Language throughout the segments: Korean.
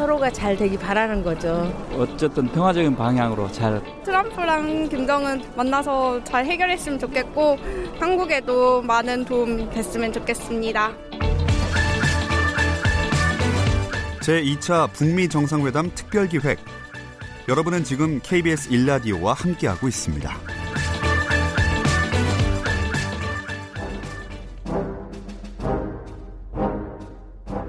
서로가 잘 되기 바라는 거죠. 어쨌든 평화적인 방향으로 잘 트럼프랑 김정은 만나서 잘 해결했으면 좋겠고 한국에도 많은 도움 됐으면 좋겠습니다. 제2차 북미 정상회담 특별기획 여러분은 지금 KBS 1라디오와 함께하고 있습니다.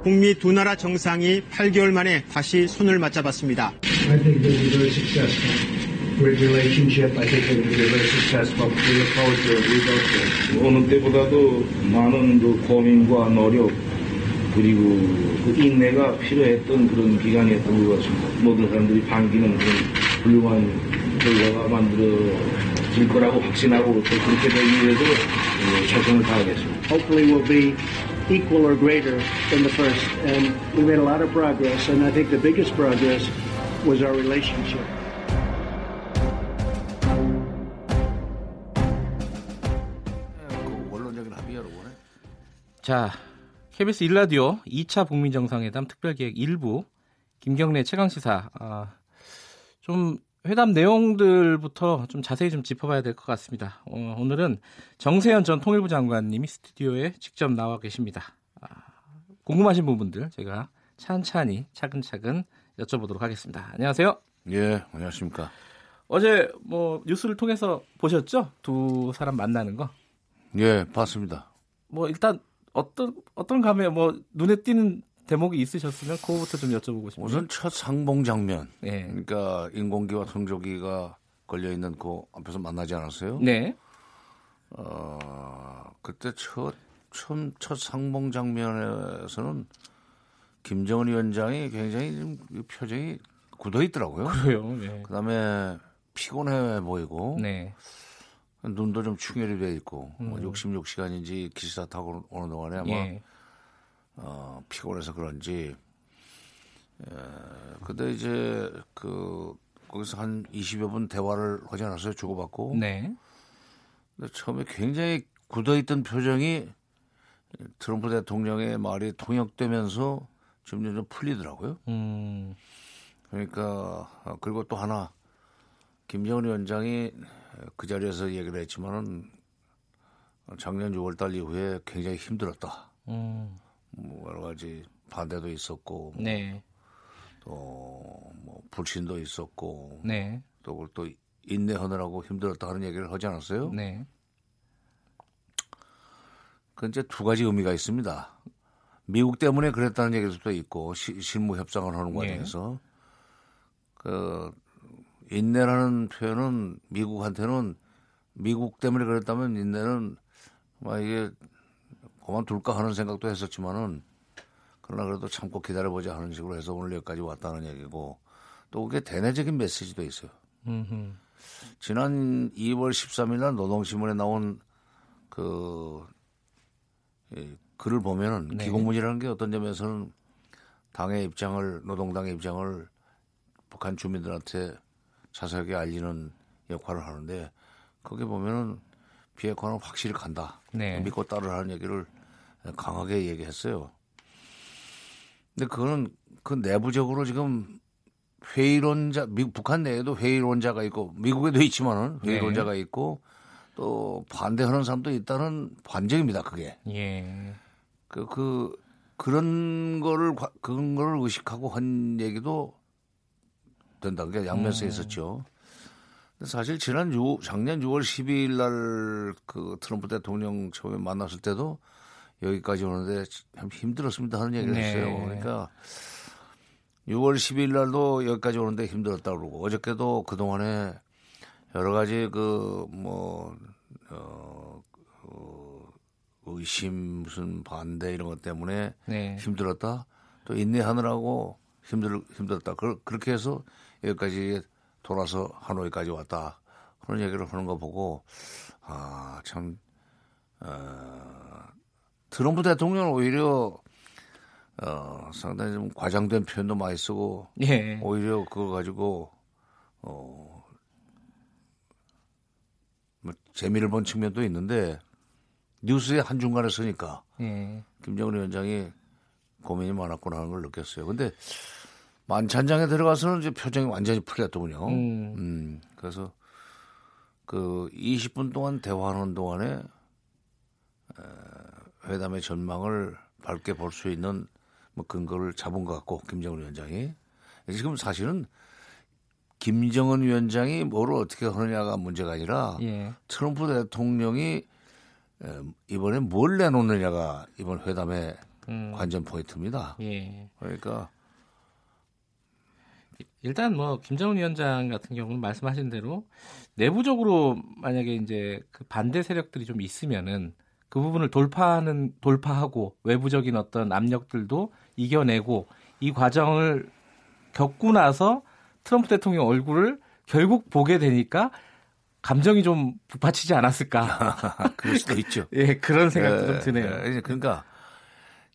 북미 두 나라 정상이 8개월 만에 다시 손을 맞잡았습니다. I think this is very successful. Great relationship. I think it will be very successful. We look forward to it. We both do. 어느 때보다도 많은 그 고민과 노력 그리고 그 인내가 필요했던 그런 기간이었던 것 같습니다. 모든 사람들이 반기는 그런 훌륭한 결과가 만들어질 거라고 확신하고 또 그렇게 되기 위해서 최선을 다하겠습니다. Hopefully we'll be equal or greater than the first. And we made a lot of progress. And I think the biggest progress was our relationship. 자, KBS 1라디오 2차 북미 정상회담 특별기획 1부 김경래 최강 시사 아, 좀 회담 내용들부터 좀 자세히 좀 짚어봐야 될 것 같습니다. 어, 오늘은 정세현 전 통일부 장관님이 스튜디오에 직접 나와 계십니다. 아, 궁금하신 부분들 제가 찬찬히 차근차근 여쭤보도록 하겠습니다. 안녕하세요. 예, 안녕하십니까. 어제 뭐 뉴스를 통해서 보셨죠? 두 사람 만나는 거. 예, 봤습니다. 뭐 일단 어떤 어떤 감에 뭐 눈에 띄는 대목이 있으셨으면 그거부터 좀 여쭤보고 싶습니다. 우선 첫 상봉 장면. 네. 그러니까 인공기와 성조기가 걸려 있는 그 앞에서 만나지 않았어요? 네. 어, 그때 첫 처음 첫 상봉 장면에서는 김정은 위원장이 굉장히 좀 표정이 굳어 있더라고요. 그래요. 네. 그다음에 피곤해 보이고 네. 눈도 좀 충혈이 돼 있고 음. 뭐 66시간인지 기차 타고 오는 동안에 아마 예. 어, 피곤해서 그런지 에, 근데 이제 그 거기서 한 20여 분 대화를 하지 않았어요 주고받고 네. 근데 처음에 굉장히 굳어있던 표정이 트럼프 대통령의 말이 통역되면서 점점 좀 풀리더라고요. 음. 그러니까 어, 그리고 또 하나 김정은 위원장이 그 자리에서 얘기를 했지만은 작년 6월달 이후에 굉장히 힘들었다. 음. 뭐 여러 가지 반대도 있었고 네. 또뭐 불신도 있었고 네. 또 그걸 또 인내하느라고 힘들었다 하는 얘기를 하지 않았어요? 네. 그 이제 두 가지 의미가 있습니다. 미국 때문에 그랬다는 얘기도 있고 시, 실무 협상을 하는 과정에서 그 인내라는 표현은 미국한테는 미국 때문에 그랬다면 인내는 막 이게 그만둘까 하는 생각도 했었지만은 그러나 그래도 참고 기다려보자 하는 식으로 해서 오늘 여기까지 왔다는 얘기고 또 그게 대내적인 메시지도 있어요. 음흠. 지난 2월 13일 날 노동신문에 나온 그이 글을 보면은 네. 기고문이라는 게 어떤 점에서는 당의 입장을 노동당의 입장을 북한 주민들한테 자세하게 알리는 역할을 하는데 거기 보면은 비핵화는 확실히 간다. 네. 믿고 따르라는 얘기를 강하게 얘기했어요. 근데 그거는 그 내부적으로 지금 회의론자, 미국, 북한 내에도 회의론자가 있고 미국에도 있지만은 네. 회의론자가 있고 또 반대하는 사람도 있다는 반증입니다. 그게 예. 그, 그 그런 거를 과- 그런 거를 의식하고 한 얘기도 된다. 그게 양면서 음. 있었죠. 사실 지난 6, 작년 6월 12일 날 그 트럼프 대통령 처음에 만났을 때도 여기까지 오는데 참 힘들었습니다 하는 얘기를 네. 했어요. 그러니까 6월 12일 날도 여기까지 오는데 힘들었다 그러고 어저께도 그동안에 여러 가지 그뭐 어, 그 의심 무슨 반대 이런 것 때문에 네. 힘들었다. 또 인내하느라고 힘들 힘들었다. 그, 그렇게 해서 여기까지 돌아서 하노이까지 왔다. 그런 얘기를 하는 거 보고 아 참 어, 트럼프 대통령은 오히려 어, 상당히 좀 과장된 표현도 많이 쓰고 예. 오히려 그거 가지고 어, 뭐 재미를 본 측면도 있는데 뉴스에 한 중간에 쓰니까 예. 김정은 위원장이 고민이 많았구나 하는 걸 느꼈어요. 근데 만찬장에 들어가서는 이제 표정이 완전히 풀렸더군요. 음. 음, 그래서 그 20분 동안 대화하는 동안에 에, 회담의 전망을 밝게 볼 수 있는 뭐 근거를 잡은 것 같고 김정은 위원장이 지금 사실은 김정은 위원장이 뭐를 어떻게 하느냐가 문제가 아니라 예. 트럼프 대통령이 에, 이번에 뭘 내놓느냐가 이번 회담의 음. 관전 포인트입니다. 예. 그러니까 일단 뭐 김정은 위원장 같은 경우는 말씀하신 대로 내부적으로 만약에 이제 그 반대 세력들이 좀 있으면은 그 부분을 돌파하는 돌파하고 외부적인 어떤 압력들도 이겨내고 이 과정을 겪고 나서 트럼프 대통령 얼굴을 결국 보게 되니까 감정이 좀 북받치지 않았을까. 그럴 수도 있죠. 예, 그런 생각도 예, 좀 드네요. 예, 이제 그러니까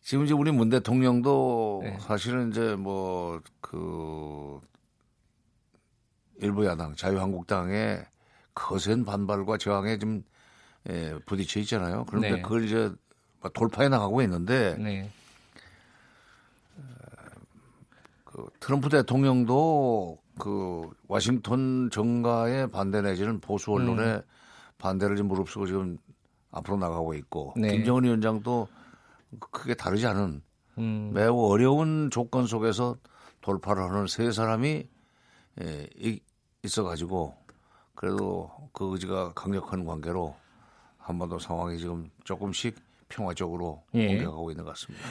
지금 이제 우리 문 대통령도 네. 사실은 이제 뭐 그 일부 야당 자유한국당의 거센 반발과 저항에 좀 예, 부딪혀 있잖아요. 그런데 네. 그걸 이제 막 돌파해 나가고 있는데 네. 그 트럼프 대통령도 그 워싱턴 정가의 반대 내지는 보수 언론의 반대를 좀 무릅쓰고 지금 앞으로 나가고 있고 네. 김정은 위원장도 크게 다르지 않은 음. 매우 어려운 조건 속에서 돌파를 하는 세 사람이 예, 이- 있어가지고 그래도 그 의지가 강력한 관계로 한반도 상황이 지금 조금씩 평화적으로 예. 옮겨가고 있는 것 같습니다.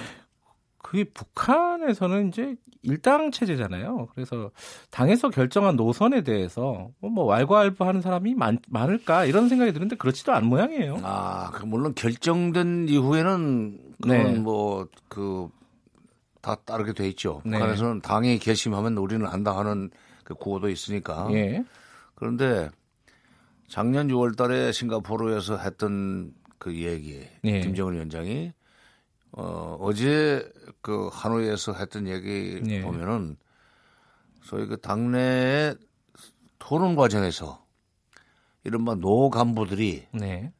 그게 북한에서는 이제 일당 체제잖아요. 그래서 당에서 결정한 노선에 대해서 뭐 왈가왈부하는 사람이 많, 많을까 이런 생각이 드는데 그렇지도 않은 모양이에요. 아, 그 물론 결정된 이후에는 그건 네. 뭐그 다 따르게 돼 있죠. 네. 북한에서는 당이 결심하면 우리는 한다 하는 그 구호도 있으니까. 예. 그런데 작년 6월 달에 싱가포르에서 했던 그 얘기, 예. 김정은 위원장이 어, 어제 그 하노이에서 했던 얘기 예. 보면은 소위 그 당내 토론 과정에서 이른바 노 간부들이 네.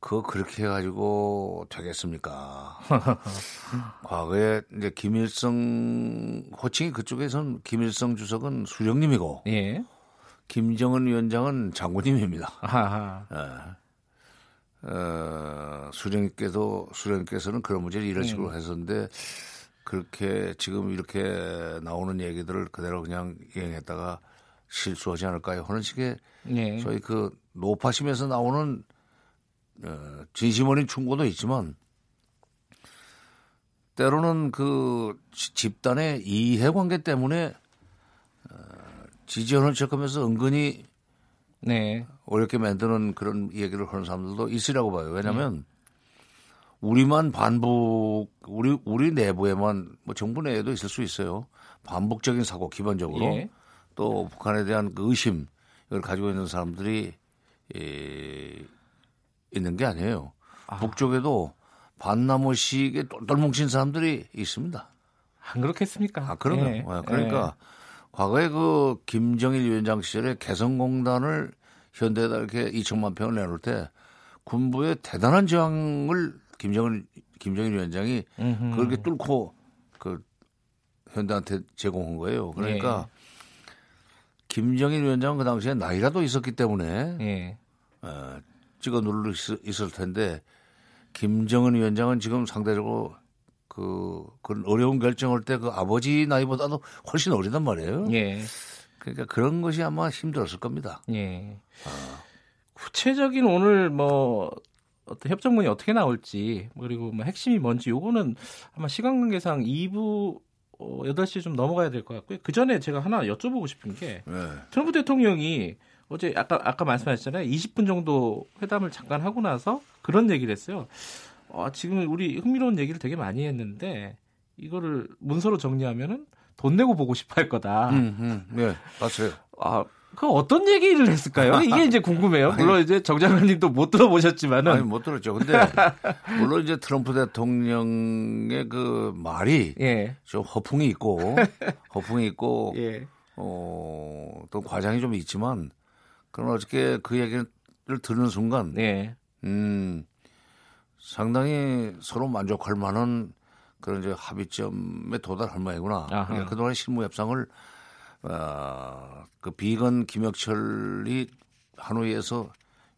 그거 그렇게 해가지고 되겠습니까? 과거에 이제 김일성 호칭이 그쪽에선 김일성 주석은 수령님이고 예. 김정은 위원장은 장군님입니다. 예. 어, 수령님께도 수령님께서는 그런 문제를 이런 식으로 했었는데 그렇게 지금 이렇게 나오는 얘기들을 그대로 그냥 이행했다가 실수하지 않을까요? 하는 식의 예. 저희 그 노파심에서 나오는 어, 진심 어린 충고도 있지만 때로는 그 지- 집단의 이해관계 때문에 어, 지지하는 척하면서 은근히 네. 어렵게 만드는 그런 얘기를 하는 사람들도 있으라고 봐요. 왜냐하면 우리만 반복, 우리 우리 내부에만 뭐 정부 내에도 있을 수 있어요. 반복적인 사고 기본적으로 예. 또 북한에 대한 그 의심 이걸 가지고 있는 사람들이 예, 있는 게 아니에요. 북쪽에도 반나무식에 똘똘 뭉친 사람들이 있습니다. 안 그렇겠습니까? 아, 그럼요. 예. 예, 그러니까 과거에 그 김정일 위원장 시절에 개성공단을 현대에다 이렇게 2천만 평을 내놓을 때 군부의 대단한 저항을 김정일 김정일 위원장이 예. 음흠. 그렇게 뚫고 그 현대한테 제공한 거예요. 그러니까 예. 김정일 위원장은 그 당시에 나이라도 있었기 때문에 예. 어, 찍어 누를 수 있을 텐데 김정은 위원장은 지금 상대적으로 그 그런 어려운 결정할 때 그 아버지 나이보다도 훨씬 어리단 말이에요. 예. 그러니까 그런 것이 아마 힘들었을 겁니다. 예. 구체적인 오늘 뭐 어떤 협정문이 어떻게 나올지 그리고 뭐 핵심이 뭔지 요거는 아마 시간 관계상 2부 어, 8시 좀 넘어가야 될 것 같고요. 그 전에 제가 하나 여쭤보고 싶은 게 네. 트럼프 대통령이 어제 아까 아까 말씀하셨잖아요. 20분 정도 회담을 잠깐 하고 나서 그런 얘기를 했어요. 어, 지금 우리 흥미로운 얘기를 되게 많이 했는데 이거를 문서로 정리하면은 돈 내고 보고 싶어 할 거다. 음, 음, 네, 맞아요. 아, 그 어떤 얘기를 했을까요? 이게 이제 궁금해요. 물론 이제 정 장관님도 못 들어보셨지만은 아니 못 들었죠. 근데 물론 이제 트럼프 대통령의 그 말이 예, 좀 허풍이 있고 허풍이 있고 예, 어, 또 과장이 좀 있지만 그럼 어저께 그 얘기를 듣는 순간 예, 음, 상당히 서로 만족할 만한 그런 이제 합의점에 도달할 모양이구나. 그러니까 그동안 실무 협상을 어, 그 비건 김혁철이 하노이에서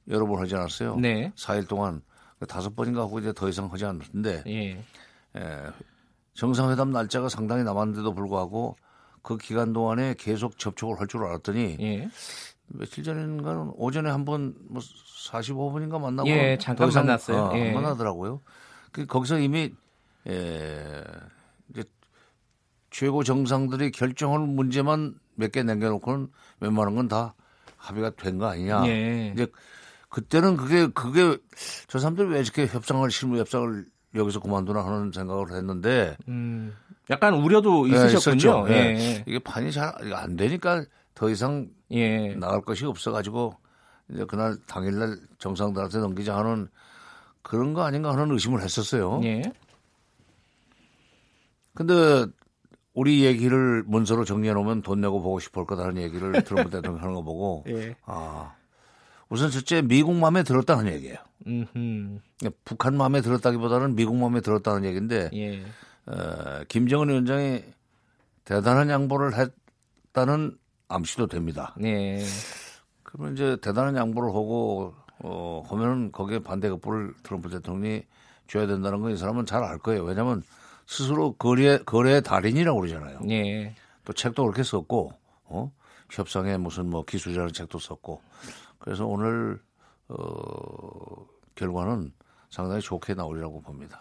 여러 번 하지 않았어요. 네. 4일 동안 그 다섯 번인가 하고 이제 더 이상 하지 않았는데 예. 에, 정상회담 날짜가 상당히 남았는데도 불구하고 그 기간 동안에 계속 접촉을 할 줄 알았더니 예. 며칠 전인가는 오전에 한 번 뭐 45분인가 만나고 예, 잠깐 만났어요. 어, 예. 안 만나더라고요. 그 거기서 이미 에, 이제 최고 정상들이 결정할 문제만 몇 개 남겨놓고는 웬만한 건 다 합의가 된 거 아니냐. 예. 이제 그때는 그게 그게 저 사람들이 왜 이렇게 협상을 실무 협상을 여기서 그만두나 하는 생각을 했는데 음. 약간 우려도 예, 있으셨군요. 예. 예. 이게 판이 잘 안 되니까 더 이상 예. 나갈 것이 없어가지고 이제 그날 당일날 정상들한테 넘기자 하는 그런 거 아닌가 하는 의심을 했었어요. 예. 근데 우리 얘기를 문서로 정리해 놓으면 돈 내고 보고 싶을 거다는 얘기를 트럼프 대통령 하는 거 보고 예. 아 우선 첫째 미국 마음에 들었다는 얘기예요. 음흠. 북한 마음에 들었다기보다는 미국 마음에 들었다는 얘기인데 예. 어, 김정은 위원장이 대단한 양보를 했다는 암시도 됩니다. 네. 그러면 이제 대단한 양보를 하고 어 하면은 거기에 반대 급부를 트럼프 대통령이 줘야 된다는 건 이 사람은 잘 알 거예요. 왜냐하면 스스로 거래 거래의 달인이라고 그러잖아요. 예. 또 책도 그렇게 썼고 어 협상에 무슨 뭐 기술이라는 책도 썼고 그래서 오늘 어 결과는 상당히 좋게 나오리라고 봅니다.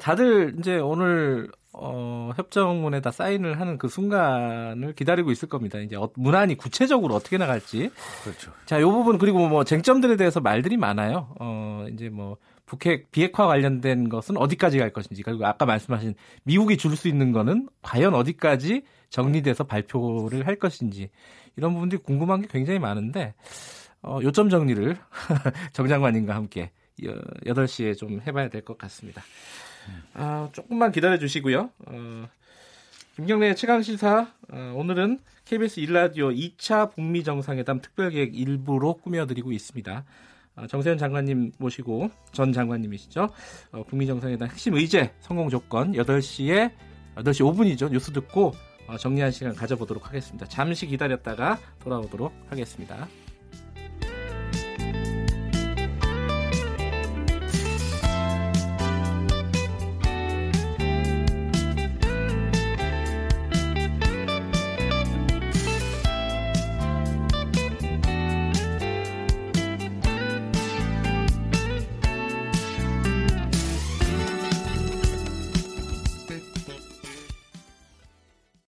다들 이제 오늘 어, 협정문에다 사인을 하는 그 순간을 기다리고 있을 겁니다. 이제 어, 문안이 구체적으로 어떻게 나갈지. 그렇죠. 자, 이 부분 그리고 뭐 쟁점들에 대해서 말들이 많아요. 어, 이제 뭐 북핵 비핵화 관련된 것은 어디까지 갈 것인지 그리고 아까 말씀하신 미국이 줄 수 있는 거는 과연 어디까지 정리돼서 발표를 할 것인지 이런 부분들이 궁금한 게 굉장히 많은데 어, 요점 정리를 정 장관님과 함께 8시에 좀 해봐야 될 것 같습니다. 아, 조금만 기다려 주시고요. 어, 김경래 최강 시사 어, 오늘은 KBS 일라디오 2차 북미 정상회담 특별계획 일부로 꾸며드리고 있습니다. 어, 정세현 장관님 모시고 전 장관님이시죠. 어, 북미 정상회담 핵심 의제 성공 조건 8시에 8시 5분이죠. 뉴스 듣고 어, 정리한 시간 가져보도록 하겠습니다. 잠시 기다렸다가 돌아오도록 하겠습니다.